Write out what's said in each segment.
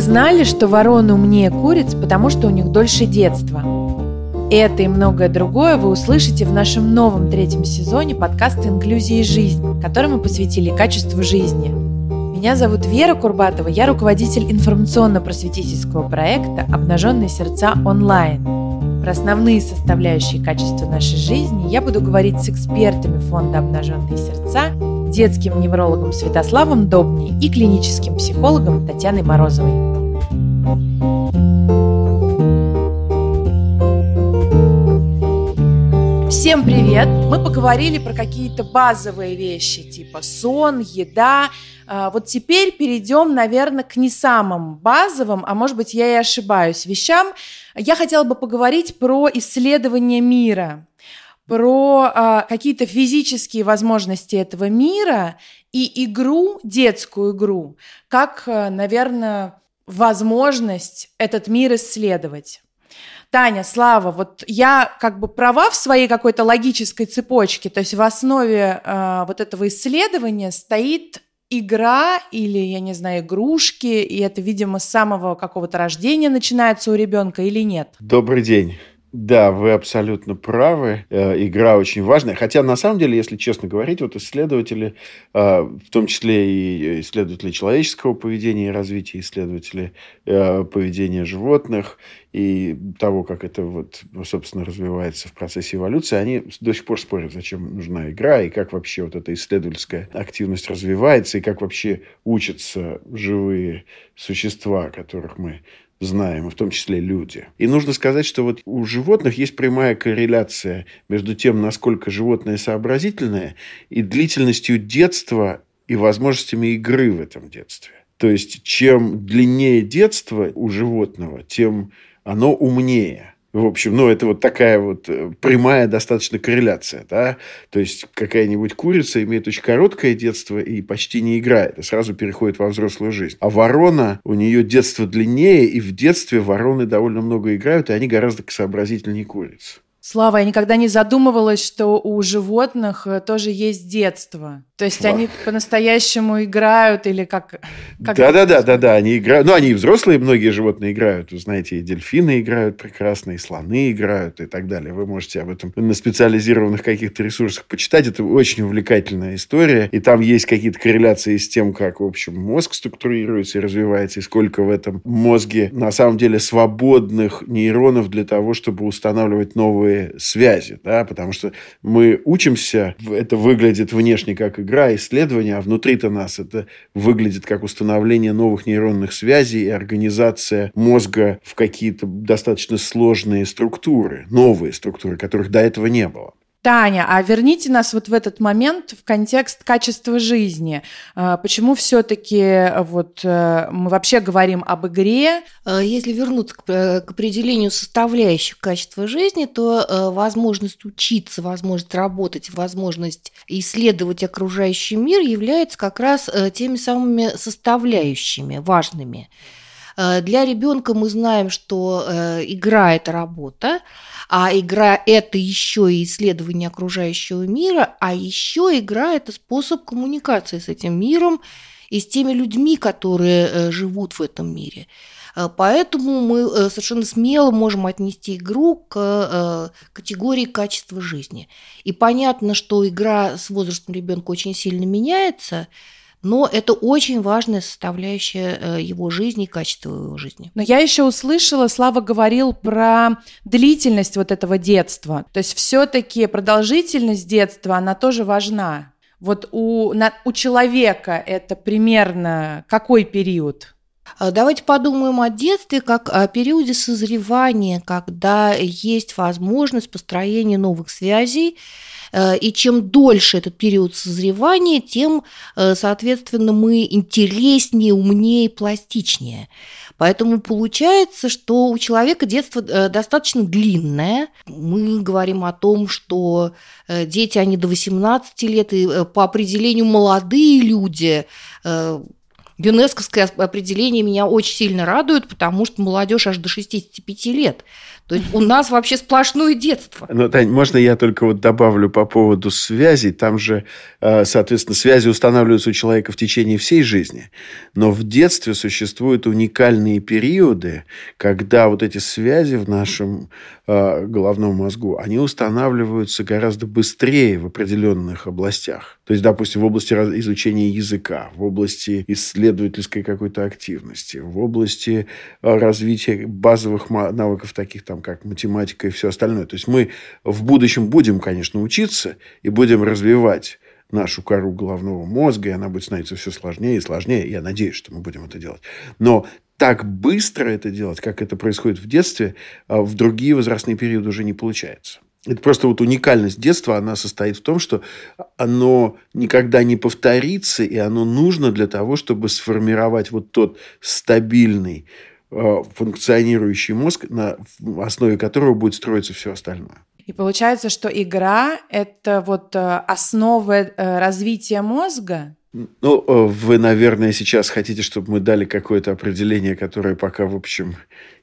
вы знали, что вороны умнее куриц, потому что у них дольше детства? Это и многое другое вы услышите в нашем новом третьем сезоне подкаста «Инклюзия и жизнь», который мы посвятили качеству жизни. Меня зовут Вера Курбатова, я руководитель информационно-просветительского проекта «Обнаженные сердца онлайн». Про основные составляющие качества нашей жизни я буду говорить с экспертами фонда «Обнаженные сердца», детским неврологом Святославом Добней и клиническим психологом Татьяной Морозовой. Всем привет! Мы поговорили про какие-то базовые вещи, типа сон, еда. А, вот теперь перейдем, наверное, к не самым базовым, а может быть, я и ошибаюсь, вещам. Я хотела бы поговорить про исследование мира про а, какие-то физические возможности этого мира и игру, детскую игру, как, а, наверное, возможность этот мир исследовать. Таня, Слава, вот я как бы права в своей какой-то логической цепочке, то есть в основе э, вот этого исследования стоит игра или, я не знаю, игрушки, и это, видимо, с самого какого-то рождения начинается у ребенка или нет? Добрый день. Да, вы абсолютно правы. Э, игра очень важная. Хотя, на самом деле, если честно говорить, вот исследователи, э, в том числе и исследователи человеческого поведения и развития, исследователи э, поведения животных и того, как это, вот, собственно, развивается в процессе эволюции, они до сих пор спорят, зачем нужна игра, и как вообще вот эта исследовательская активность развивается, и как вообще учатся живые существа, которых мы знаем, в том числе люди. И нужно сказать, что вот у животных есть прямая корреляция между тем, насколько животное сообразительное, и длительностью детства и возможностями игры в этом детстве. То есть, чем длиннее детство у животного, тем оно умнее. В общем, ну, это вот такая вот э, прямая достаточно корреляция, да. То есть, какая-нибудь курица имеет очень короткое детство и почти не играет, и сразу переходит во взрослую жизнь. А ворона, у нее детство длиннее, и в детстве вороны довольно много играют, и они гораздо сообразительнее куриц. Слава, я никогда не задумывалась, что у животных э, тоже есть детство. То есть они по-настоящему играют или как? как да, да, да, да, да, они играют. Ну, они и взрослые, многие животные играют. Вы знаете, и дельфины играют прекрасно, и слоны играют и так далее. Вы можете об этом на специализированных каких-то ресурсах почитать. Это очень увлекательная история. И там есть какие-то корреляции с тем, как, в общем, мозг структурируется и развивается, и сколько в этом мозге на самом деле свободных нейронов для того, чтобы устанавливать новые связи. Да? Потому что мы учимся, это выглядит внешне как игра, исследование, а внутри-то нас это выглядит как установление новых нейронных связей и организация мозга в какие-то достаточно сложные структуры, новые структуры, которых до этого не было. Таня, а верните нас вот в этот момент в контекст качества жизни. А, почему все-таки э, вот э, мы вообще говорим об игре? Э, если вернуться к, определению составляющих качества жизни, то возможность учиться, возможность работать, возможность исследовать окружающий мир являются как раз теми самыми составляющими важными. Для ребенка мы знаем, что игра – это работа, а игра – это еще и исследование окружающего мира, а еще игра – это способ коммуникации с этим миром и с теми людьми, которые э, живут в этом мире. Э, поэтому мы э, совершенно смело можем отнести игру к категории качества жизни. И понятно, что игра с возрастом ребенка очень сильно меняется – но это очень важная составляющая э, его жизни и качества его жизни. Но я еще услышала, Слава говорил про длительность вот этого детства. То есть все-таки продолжительность детства, она тоже важна. Вот у, на, у человека это примерно какой период? А, давайте подумаем о детстве как о периоде созревания, когда есть возможность построения новых связей, и чем дольше этот период созревания, тем, э, соответственно, мы интереснее, умнее, пластичнее. Поэтому получается, что у человека детство э, достаточно длинное. Мы говорим о том, что дети, они до 18 лет, и по определению молодые люди, ЮНЕСКОвское определение меня очень сильно радует, потому что молодежь аж до 65 лет. То есть у нас вообще сплошное детство. Ну, Тань, можно я только вот добавлю по поводу связей? Там же, э, соответственно, связи устанавливаются у человека в течение всей жизни. Но в детстве существуют уникальные периоды, когда вот эти связи в нашем э, головном мозгу, они устанавливаются гораздо быстрее в определенных областях. То есть, допустим, в области изучения языка, в области исследовательской какой-то активности, в области э, развития базовых навыков, таких там, как математика и все остальное. То есть, мы в будущем будем, конечно, учиться и будем развивать нашу кору головного мозга, и она будет становиться все сложнее и сложнее. Я надеюсь, что мы будем это делать. Но так быстро это делать, как это происходит в детстве, э, в другие возрастные периоды уже не получается. Это просто вот уникальность детства, она состоит в том, что оно никогда не повторится, и оно нужно для того, чтобы сформировать вот тот стабильный э, функционирующий мозг, на основе которого будет строиться все остальное. И получается, что игра – это вот э, основа э, развития мозга? Ну, вы, наверное, сейчас хотите, чтобы мы дали какое-то определение, которое пока, в общем,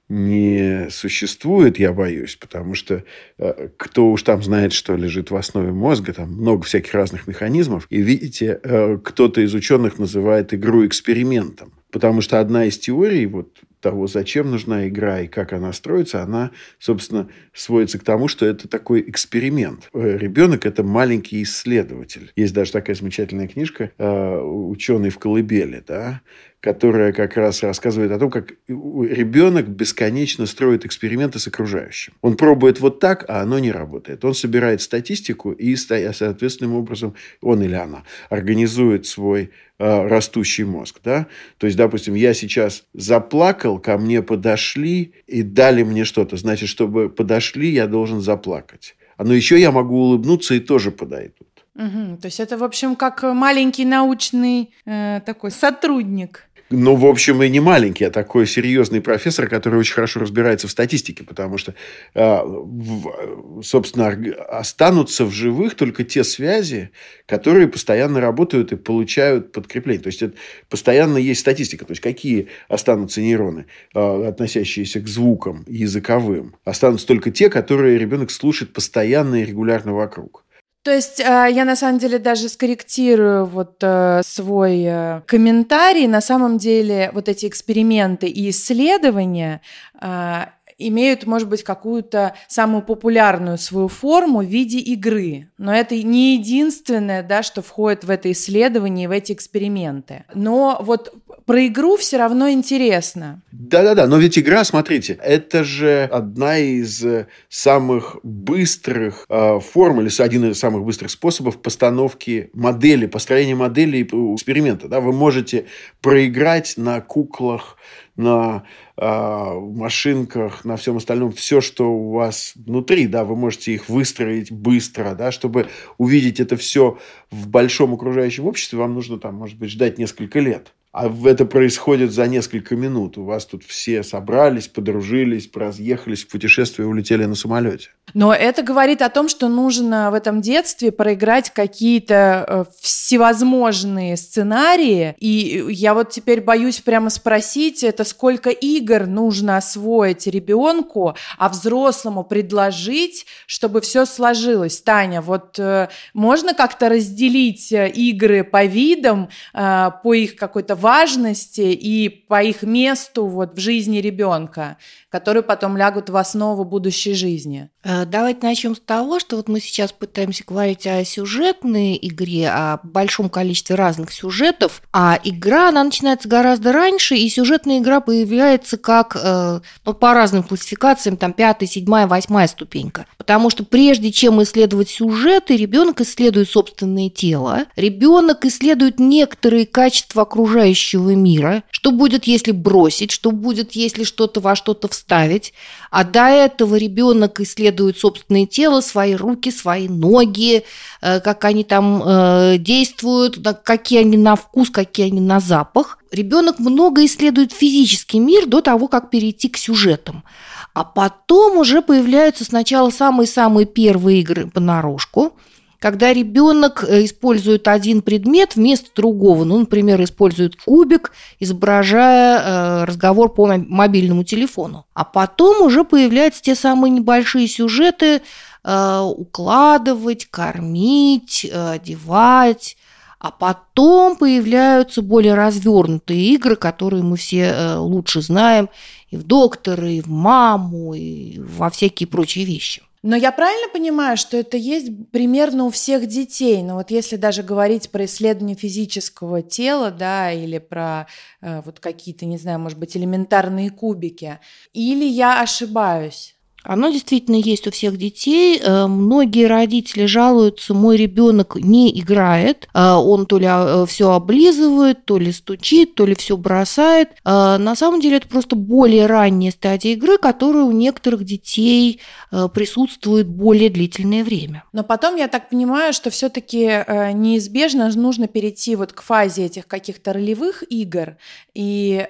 не существует, я боюсь, потому что э, кто уж там знает, что лежит в основе мозга, там много всяких разных механизмов. И видите, э, кто-то из ученых называет игру экспериментом. Потому что одна из теорий вот того, зачем нужна игра и как она строится, она, собственно, сводится к тому, что это такой эксперимент. Э, Ребенок – это маленький исследователь. Есть даже такая замечательная книжка «Ученый в колыбели», да, которая как раз рассказывает о том, как ребенок бесконечно строит эксперименты с окружающим. Он пробует вот так, а оно не работает. Он собирает статистику и, соответственным образом, он или она организует свой э, растущий мозг. Да? То есть, допустим, я сейчас заплакал, ко мне подошли и дали мне что-то. Значит, чтобы подошли, я должен заплакать. А но еще я могу улыбнуться и тоже подойдут. Угу. То есть это, в общем, как маленький научный э, такой сотрудник. Ну, в общем, и не маленький, а такой серьезный профессор, который очень хорошо разбирается в статистике, потому что, а, собственно, останутся в живых только те связи, которые постоянно работают и получают подкрепление. То есть, это постоянно есть статистика. То есть, какие останутся нейроны, а, относящиеся к звукам языковым. Останутся только те, которые ребенок слушает постоянно и регулярно вокруг. То есть э, я на самом деле даже скорректирую вот э, свой э, комментарий. На самом деле вот эти эксперименты и исследования имеют, может быть, какую-то самую популярную свою форму в виде игры. Но это не единственное, да, что входит в это исследование, в эти эксперименты. Но вот про игру все равно интересно. Да-да-да, но ведь игра, смотрите, это же одна из самых быстрых э, форм, или один из самых быстрых способов постановки модели, построения модели эксперимента. Да? Вы можете проиграть на куклах, на э, машинках, на всем остальном, все, что у вас внутри, да, вы можете их выстроить быстро, да, чтобы увидеть это все в большом окружающем обществе, вам нужно там, может быть, ждать несколько лет. А это происходит за несколько минут. У вас тут все собрались, подружились, разъехались в путешествие, улетели на самолете. Но это говорит о том, что нужно в этом детстве проиграть какие-то э, всевозможные сценарии. И я вот теперь боюсь прямо спросить, это сколько игр нужно освоить ребенку, а взрослому предложить, чтобы все сложилось. Таня, вот э, можно как-то разделить э, игры по видам, по их какой-то важности и по их месту вот в жизни ребенка, которые потом лягут в основу будущей жизни. Э, давайте начнем с того, что вот мы сейчас пытаемся говорить о сюжетной игре, о большом количестве разных сюжетов, а игра, она начинается гораздо раньше, и сюжетная игра появляется как, э, ну, по разным классификациям, там, пятая, седьмая, восьмая ступенька. Потому что прежде чем исследовать сюжеты, ребенок исследует собственное тело, ребенок исследует некоторые качества окружающего мира, что будет, если бросить, что будет, если что-то во что-то вставить. А до этого ребенок исследует собственное тело, свои руки, свои ноги, э, как они там э, действуют, какие они на вкус, какие они на запах. Ребенок много исследует физический мир до того, как перейти к сюжетам. А потом уже появляются сначала самые-самые первые игры понарошку – когда ребенок э, использует один предмет вместо другого. Ну, например, использует кубик, изображая э, разговор по мобильному телефону. А потом уже появляются те самые небольшие сюжеты э, укладывать, кормить, одевать. А потом появляются более развернутые игры, которые мы все лучше знаем и в доктора, и в маму, и во всякие прочие вещи. Но я правильно понимаю, что это есть примерно у всех детей? Но ну, вот если даже говорить про исследование физического тела, да, или про э, вот какие-то, не знаю, может быть, элементарные кубики, или я ошибаюсь? Оно действительно есть у всех детей. Э, многие родители жалуются, мой ребенок не играет, э, он то ли э, все облизывает, то ли стучит, то ли все бросает. На самом деле это просто более ранняя стадия игры, которая у некоторых детей присутствует более длительное время. Но потом я так понимаю, что все-таки неизбежно нужно перейти вот к фазе этих каких-то ролевых игр и,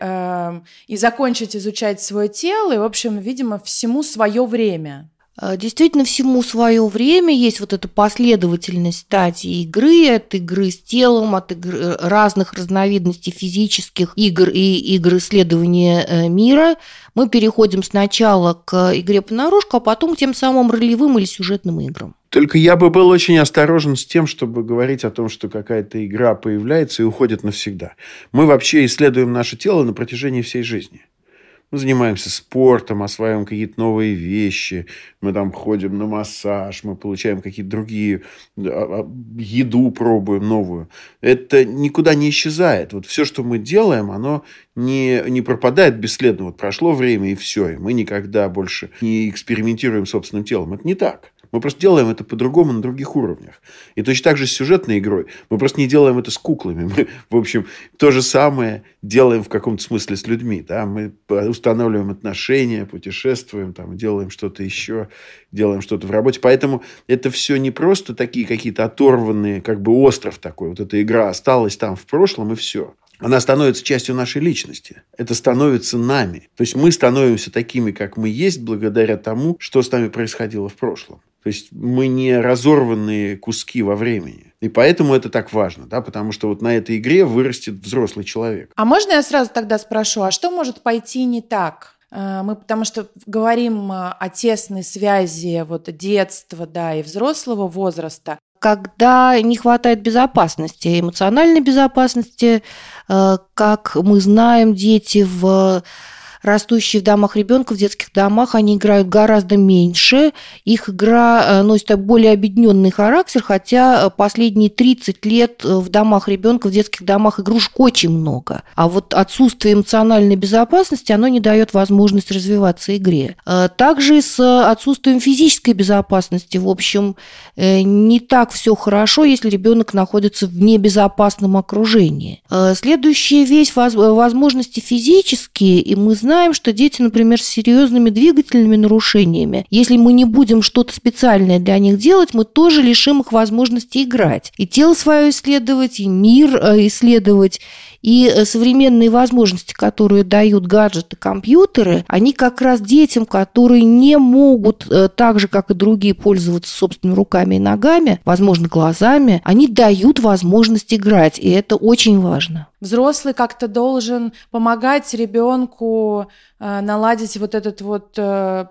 и закончить изучать свое тело, и, в общем, видимо, всему свое время. А, действительно, всему свое время есть вот эта последовательность стадий игры, от игры с телом, от игры, э, разных разновидностей физических игр и игр исследования э, мира. Мы переходим сначала к игре понарошку, а потом к тем самым ролевым или сюжетным играм. Только я бы был очень осторожен с тем, чтобы говорить о том, что какая-то игра появляется и уходит навсегда. Мы вообще исследуем наше тело на протяжении всей жизни. Мы занимаемся спортом, осваиваем какие-то новые вещи, мы там ходим на массаж, мы получаем какие-то другие, а, а, еду пробуем новую. Это никуда не исчезает. Вот все, что мы делаем, оно не, не пропадает бесследно. Вот прошло время и все, и мы никогда больше не экспериментируем собственным телом. Это не так. Мы просто делаем это по-другому на других уровнях. И точно так же с сюжетной игрой. Мы просто не делаем это с куклами. Мы, в общем, то же самое делаем в каком-то смысле с людьми. Да? Мы устанавливаем отношения, путешествуем, там, делаем что-то еще, делаем что-то в работе. Поэтому это все не просто такие какие-то оторванные, как бы остров такой. Вот эта игра осталась там в прошлом, и все она становится частью нашей личности. Это становится нами. То есть мы становимся такими, как мы есть, благодаря тому, что с нами происходило в прошлом. То есть мы не разорванные куски во времени. И поэтому это так важно, да, потому что вот на этой игре вырастет взрослый человек. А можно я сразу тогда спрошу, а что может пойти не так? А, мы потому что говорим а, о тесной связи вот детства, да, и взрослого возраста. Когда не хватает безопасности, эмоциональной безопасности, э, как мы знаем, дети в растущие в домах ребенка, в детских домах, они играют гораздо меньше. Их игра э, носит более объединенный характер, хотя э, последние 30 лет э, в домах ребенка, в детских домах игрушек очень много. А вот отсутствие эмоциональной безопасности, оно не дает возможность развиваться игре. Также с отсутствием физической безопасности, в общем, не так все хорошо, если ребенок находится в небезопасном окружении. Следующая вещь – возможности физические, и мы знаем, знаем, что дети, например, с серьезными двигательными нарушениями, если мы не будем что-то специальное для них делать, мы тоже лишим их возможности играть. И тело свое исследовать, и мир э, исследовать. И э, современные возможности, которые дают гаджеты, компьютеры, они как раз детям, которые не могут э, так же, как и другие, пользоваться собственными руками и ногами, возможно, глазами, они дают возможность играть, и это очень важно. Взрослый как-то должен помогать ребенку э, наладить вот этот вот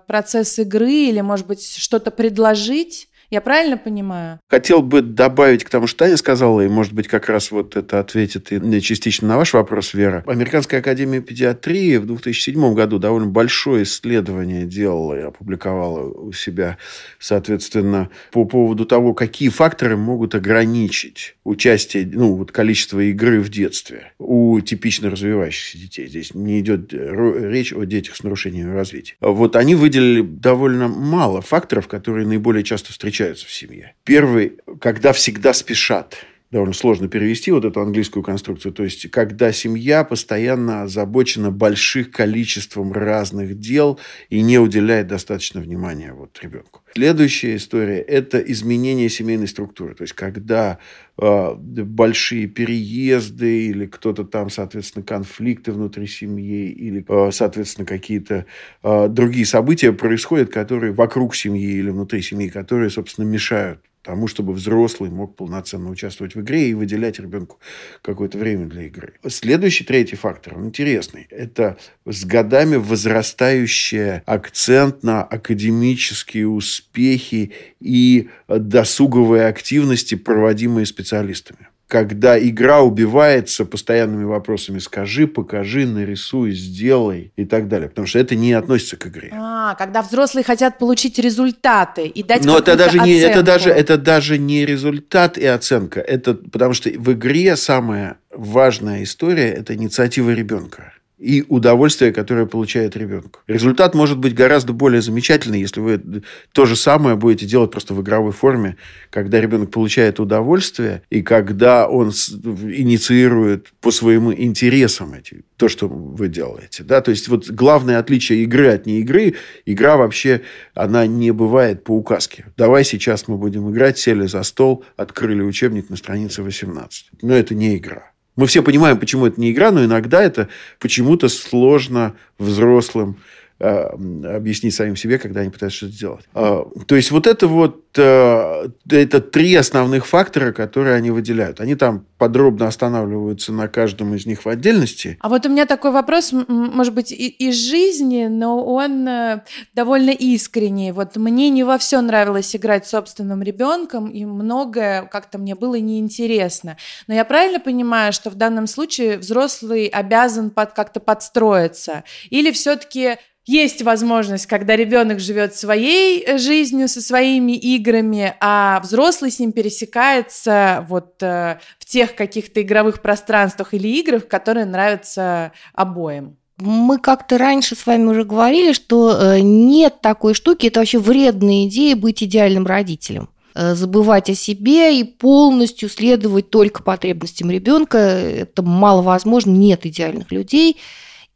процесс игры или, может быть, что-то предложить я правильно понимаю? Хотел бы добавить к тому, что Таня сказала, и, может быть, как раз вот это ответит и частично на ваш вопрос, Вера. Американская академия педиатрии в 2007 году довольно большое исследование делала и опубликовала у себя, соответственно, по поводу того, какие факторы могут ограничить участие, ну, вот количество игры в детстве у типично развивающихся детей. Здесь не идет речь о детях с нарушением развития. Вот они выделили довольно мало факторов, которые наиболее часто встречаются встречаются в семье. Первый, когда всегда спешат довольно сложно перевести вот эту английскую конструкцию. То есть, когда семья постоянно озабочена больших количеством разных дел и не уделяет достаточно внимания вот ребенку. Следующая история – это изменение семейной структуры. То есть, когда э, большие переезды или кто-то там, соответственно, конфликты внутри семьи или, э, соответственно, какие-то э, другие события происходят, которые вокруг семьи или внутри семьи, которые, собственно, мешают тому, чтобы взрослый мог полноценно участвовать в игре и выделять ребенку какое-то время для игры. Следующий, третий фактор, он интересный. Это с годами возрастающий акцент на академические успехи и досуговые активности, проводимые специалистами когда игра убивается постоянными вопросами «скажи», «покажи», «нарисуй», «сделай» и так далее. Потому что это не относится к игре. А, когда взрослые хотят получить результаты и дать Но это даже, не, это, даже, это даже не результат и оценка. Это потому что в игре самая важная история – это инициатива ребенка и удовольствие, которое получает ребенок. Результат может быть гораздо более замечательный, если вы то же самое будете делать просто в игровой форме, когда ребенок получает удовольствие и когда он инициирует по своим интересам эти, то, что вы делаете. Да? То есть, вот главное отличие игры от не игры, игра вообще, она не бывает по указке. Давай сейчас мы будем играть, сели за стол, открыли учебник на странице 18. Но это не игра. Мы все понимаем, почему это не игра, но иногда это почему-то сложно взрослым объяснить самим себе, когда они пытаются что-то сделать. А, то есть, вот это вот э, это три основных фактора, которые они выделяют. Они там подробно останавливаются на каждом из них в отдельности. А вот у меня такой вопрос, может быть, из жизни, но он э, довольно искренний. Вот мне не во все нравилось играть с собственным ребенком, и многое как-то мне было неинтересно. Но я правильно понимаю, что в данном случае взрослый обязан под, как-то подстроиться? Или все-таки есть возможность, когда ребенок живет своей э, жизнью со своими играми, а взрослый с ним пересекается вот э, в тех каких-то игровых пространствах или играх, которые нравятся обоим. Мы как-то раньше с вами уже говорили, что э, нет такой штуки, это вообще вредная идея быть идеальным родителем забывать о себе и полностью следовать только потребностям ребенка. Это маловозможно, нет идеальных людей.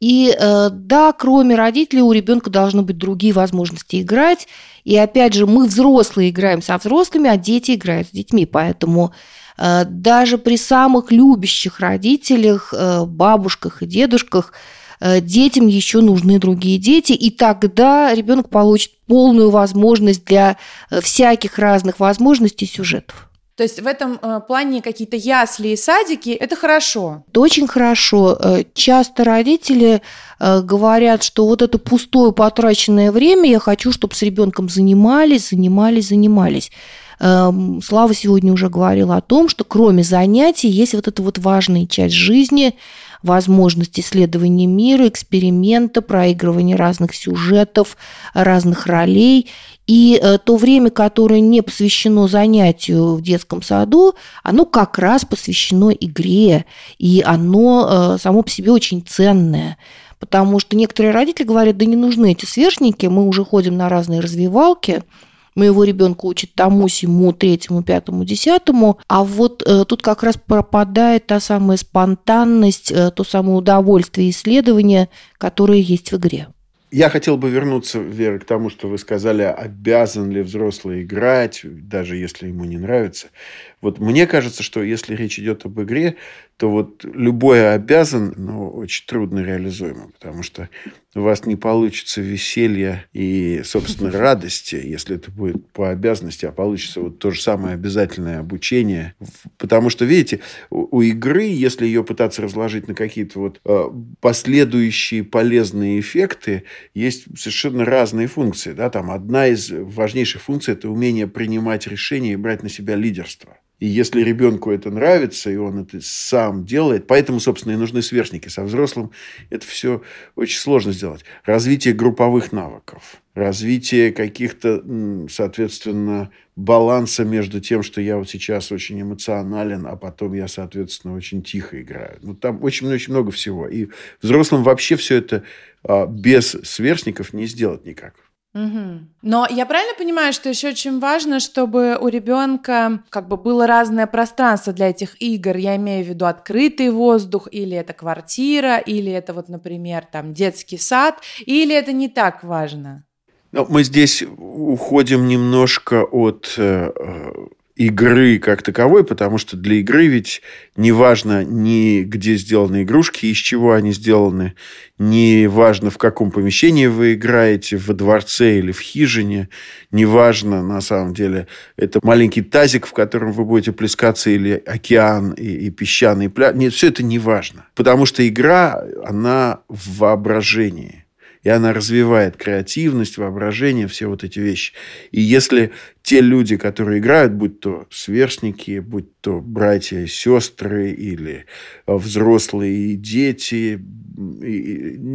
И э, да, кроме родителей, у ребенка должны быть другие возможности играть. И опять же, мы взрослые играем со взрослыми, а дети играют с детьми. Поэтому э, даже при самых любящих родителях, э, бабушках и дедушках, детям еще нужны другие дети, и тогда ребенок получит полную возможность для всяких разных возможностей сюжетов. То есть в этом э, плане какие-то ясли и садики – это хорошо? Это очень хорошо. Э, часто родители э, говорят, что вот это пустое потраченное время я хочу, чтобы с ребенком занимались, занимались, занимались. Слава сегодня уже говорила о том, что кроме занятий есть вот эта вот важная часть жизни, возможность исследования мира, эксперимента, проигрывания разных сюжетов, разных ролей. И э, то время, которое не посвящено занятию в детском саду, оно как раз посвящено игре, и оно э, само по себе очень ценное. Потому что некоторые родители говорят, да не нужны эти сверстники, мы уже ходим на разные развивалки, моего ребенка учат тому, сему, третьему, пятому, десятому, а вот э, тут как раз пропадает та самая спонтанность, э, то самое удовольствие исследования, которое есть в игре. Я хотел бы вернуться, Вера, к тому, что вы сказали, обязан ли взрослый играть, даже если ему не нравится. Вот мне кажется, что если речь идет об игре, то вот любое обязан, но очень трудно реализуемо, потому что у вас не получится веселья и, собственно, радости, если это будет по обязанности, а получится вот то же самое обязательное обучение. Потому что, видите, у, у игры, если ее пытаться разложить на какие-то вот э, последующие полезные эффекты, есть совершенно разные функции. Да? Там одна из важнейших функций – это умение принимать решения и брать на себя лидерство. И если ребенку это нравится, и он это сам делает, поэтому, собственно, и нужны сверстники. Со взрослым это все очень сложно сделать. Развитие групповых навыков, развитие каких-то, соответственно, баланса между тем, что я вот сейчас очень эмоционален, а потом я, соответственно, очень тихо играю. Ну, там очень-очень много всего. И взрослым вообще все это а, без сверстников не сделать никак. Угу. Но я правильно понимаю, что еще очень важно, чтобы у ребенка как бы было разное пространство для этих игр. Я имею в виду открытый воздух, или это квартира, или это вот, например, там детский сад, или это не так важно? Ну, мы здесь уходим немножко от э, игры как таковой, потому что для игры ведь не важно ни где сделаны игрушки, из чего они сделаны, не важно в каком помещении вы играете, во дворце или в хижине, не важно на самом деле, это маленький тазик, в котором вы будете плескаться, или океан и, и песчаный пляж. Нет, все это не важно, потому что игра, она в воображении и она развивает креативность, воображение, все вот эти вещи. И если те люди, которые играют, будь то сверстники, будь то братья и сестры или э, взрослые и дети,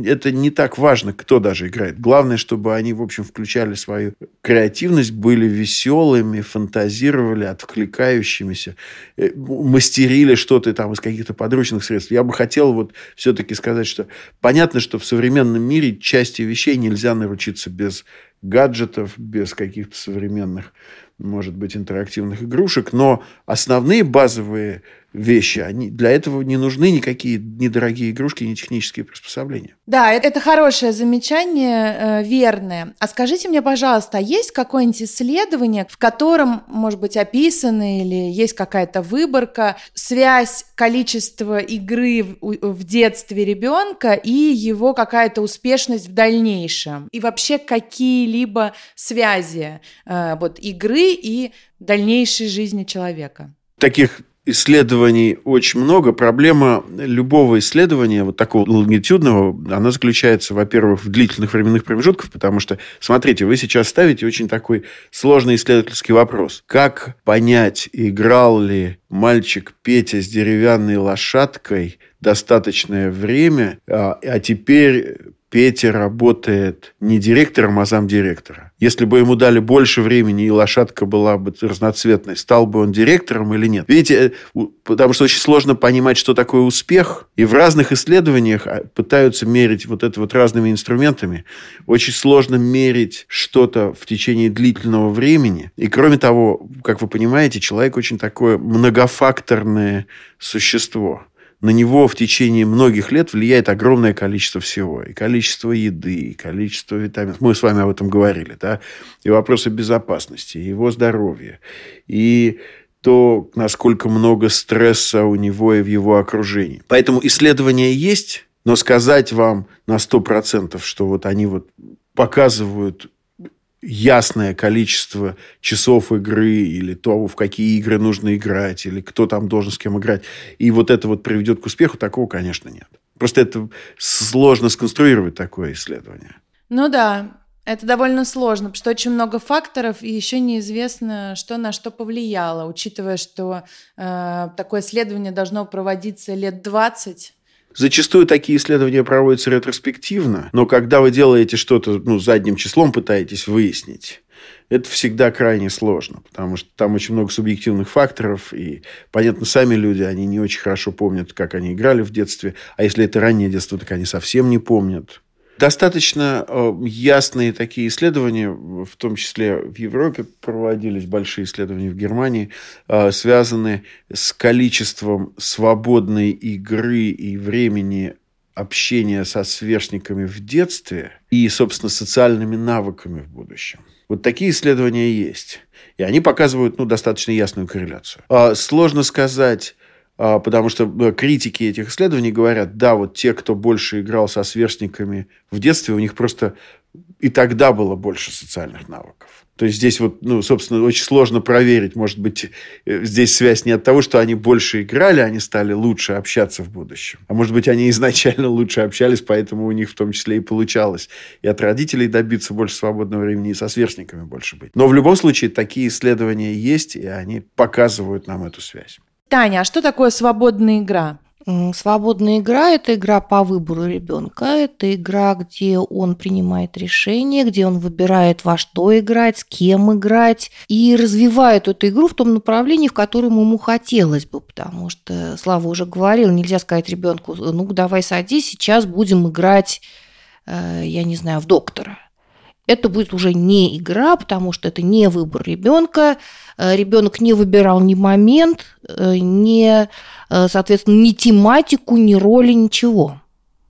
это не так важно, кто даже играет. Главное, чтобы они, в общем, включали свою креативность, были веселыми, фантазировали, откликающимися, э, мастерили что-то там из каких-то подручных средств. Я бы хотел вот все-таки сказать, что понятно, что в современном мире части вещей нельзя наручиться без гаджетов, без каких-то современных, может быть, интерактивных игрушек, но основные базовые вещи. Они, для этого не нужны никакие недорогие игрушки, ни технические приспособления. Да, это, это хорошее замечание, э, верное. А скажите мне, пожалуйста, а есть какое-нибудь исследование, в котором, может быть, описано или есть какая-то выборка, связь количества игры в, в детстве ребенка и его какая-то успешность в дальнейшем? И вообще какие-либо связи э, вот, игры и дальнейшей жизни человека? Таких исследований очень много. Проблема любого исследования, вот такого лонгитюдного, она заключается, во-первых, в длительных временных промежутках, потому что, смотрите, вы сейчас ставите очень такой сложный исследовательский вопрос. Как понять, играл ли мальчик Петя с деревянной лошадкой достаточное время, а, а теперь Петя работает не директором, а замдиректора. Если бы ему дали больше времени, и лошадка была бы разноцветной, стал бы он директором или нет? Видите, э, потому что очень сложно понимать, что такое успех. И в разных исследованиях а, пытаются мерить вот это вот разными инструментами. Очень сложно мерить что-то в течение длительного времени. И кроме того, как вы понимаете, человек очень такое многофакторное существо на него в течение многих лет влияет огромное количество всего. И количество еды, и количество витаминов. Мы с вами об этом говорили. Да? И вопросы безопасности, и его здоровья. И то, насколько много стресса у него и в его окружении. Поэтому исследования есть, но сказать вам на 100%, что вот они вот показывают ясное количество часов игры или то, в какие игры нужно играть, или кто там должен с кем играть, и вот это вот приведет к успеху, такого, конечно, нет. Просто это сложно сконструировать такое исследование. Ну да, это довольно сложно, потому что очень много факторов, и еще неизвестно, что на что повлияло, учитывая, что э, такое исследование должно проводиться лет 20, Зачастую такие исследования проводятся ретроспективно, но когда вы делаете что-то ну, задним числом, пытаетесь выяснить, это всегда крайне сложно, потому что там очень много субъективных факторов, и, понятно, сами люди, они не очень хорошо помнят, как они играли в детстве, а если это раннее детство, так они совсем не помнят. Достаточно э, ясные такие исследования, в том числе в Европе проводились большие исследования в Германии, э, связанные с количеством свободной игры и времени общения со сверстниками в детстве и, собственно, социальными навыками в будущем. Вот такие исследования есть. И они показывают ну, достаточно ясную корреляцию. А сложно сказать, потому что э, критики этих исследований говорят, да, вот те, кто больше играл со сверстниками в детстве, у них просто и тогда было больше социальных навыков. То есть здесь вот, ну, собственно, очень сложно проверить. Может быть, э, здесь связь не от того, что они больше играли, они стали лучше общаться в будущем. А может быть, они изначально лучше общались, поэтому у них в том числе и получалось. И от родителей добиться больше свободного времени, и со сверстниками больше быть. Но в любом случае, такие исследования есть, и они показывают нам эту связь. Таня, а что такое свободная игра? Свободная игра – это игра по выбору ребенка, это игра, где он принимает решения, где он выбирает, во что играть, с кем играть, и развивает эту игру в том направлении, в котором ему хотелось бы, потому что, Слава уже говорил, нельзя сказать ребенку, ну давай садись, сейчас будем играть, э, я не знаю, в доктора. Это будет уже не игра, потому что это не выбор ребенка, Э, ребенок не выбирал ни момент, э, ни, э, соответственно, ни тематику, ни роли, ничего.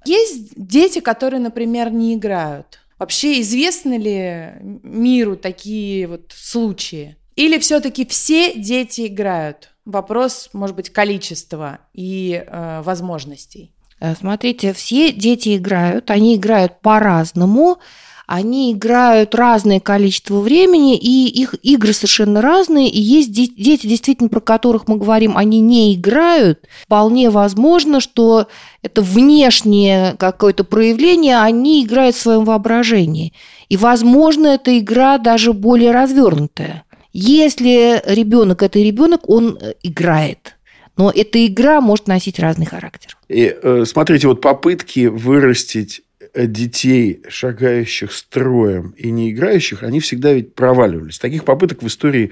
Есть дети, которые, например, не играют. Вообще известны ли миру такие вот случаи? Или все-таки все дети играют? Вопрос, может быть, количества и э, возможностей. Смотрите, все дети играют, они играют по-разному они играют разное количество времени, и их игры совершенно разные, и есть дети, действительно, про которых мы говорим, они не играют. Вполне возможно, что это внешнее какое-то проявление, они играют в своем воображении. И, возможно, эта игра даже более развернутая. Если ребенок это ребенок, он э, играет. Но эта игра может носить разный характер. И э, смотрите, вот попытки вырастить детей, шагающих строем и не играющих, они всегда ведь проваливались. Таких попыток в истории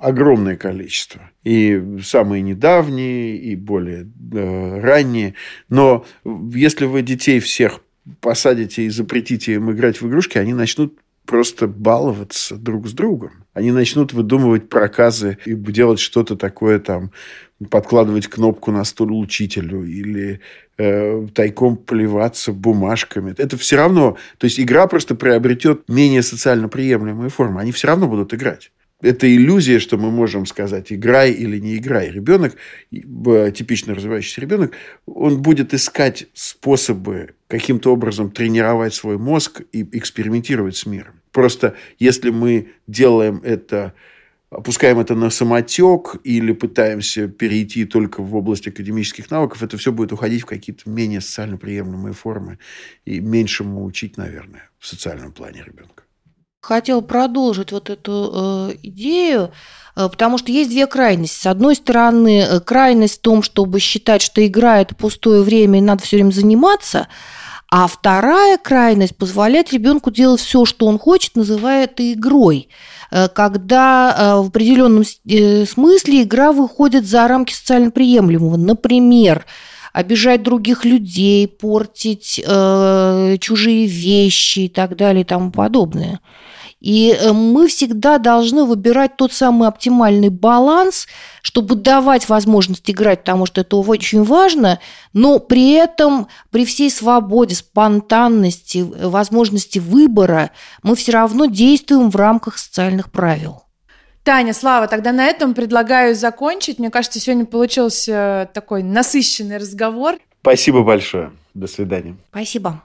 огромное количество. И самые недавние, и более э, ранние. Но если вы детей всех посадите и запретите им играть в игрушки, они начнут просто баловаться друг с другом. Они начнут выдумывать проказы и делать что-то такое там, подкладывать кнопку на стул учителю или э, тайком плеваться бумажками. Это все равно... То есть, игра просто приобретет менее социально приемлемые формы. Они все равно будут играть это иллюзия, что мы можем сказать, играй или не играй. Ребенок, типично развивающийся ребенок, он будет искать способы каким-то образом тренировать свой мозг и экспериментировать с миром. Просто если мы делаем это, опускаем это на самотек или пытаемся перейти только в область академических навыков, это все будет уходить в какие-то менее социально приемлемые формы и меньшему учить, наверное, в социальном плане ребенка. Хотел продолжить вот эту э, идею, э, потому что есть две крайности. С одной стороны, э, крайность в том, чтобы считать, что игра – это пустое время и надо все время заниматься, а вторая крайность позволяет ребенку делать все, что он хочет, называя это игрой э, когда э, в определенном смысле игра выходит за рамки социально приемлемого. Например, обижать других людей, портить э, чужие вещи и так далее и тому подобное. И э, мы всегда должны выбирать тот самый оптимальный баланс, чтобы давать возможность играть, потому что это очень важно, но при этом при всей свободе, спонтанности, возможности выбора мы все равно действуем в рамках социальных правил. Таня, Слава, тогда на этом предлагаю закончить. Мне кажется, сегодня получился такой насыщенный разговор. Спасибо большое. До свидания. Спасибо.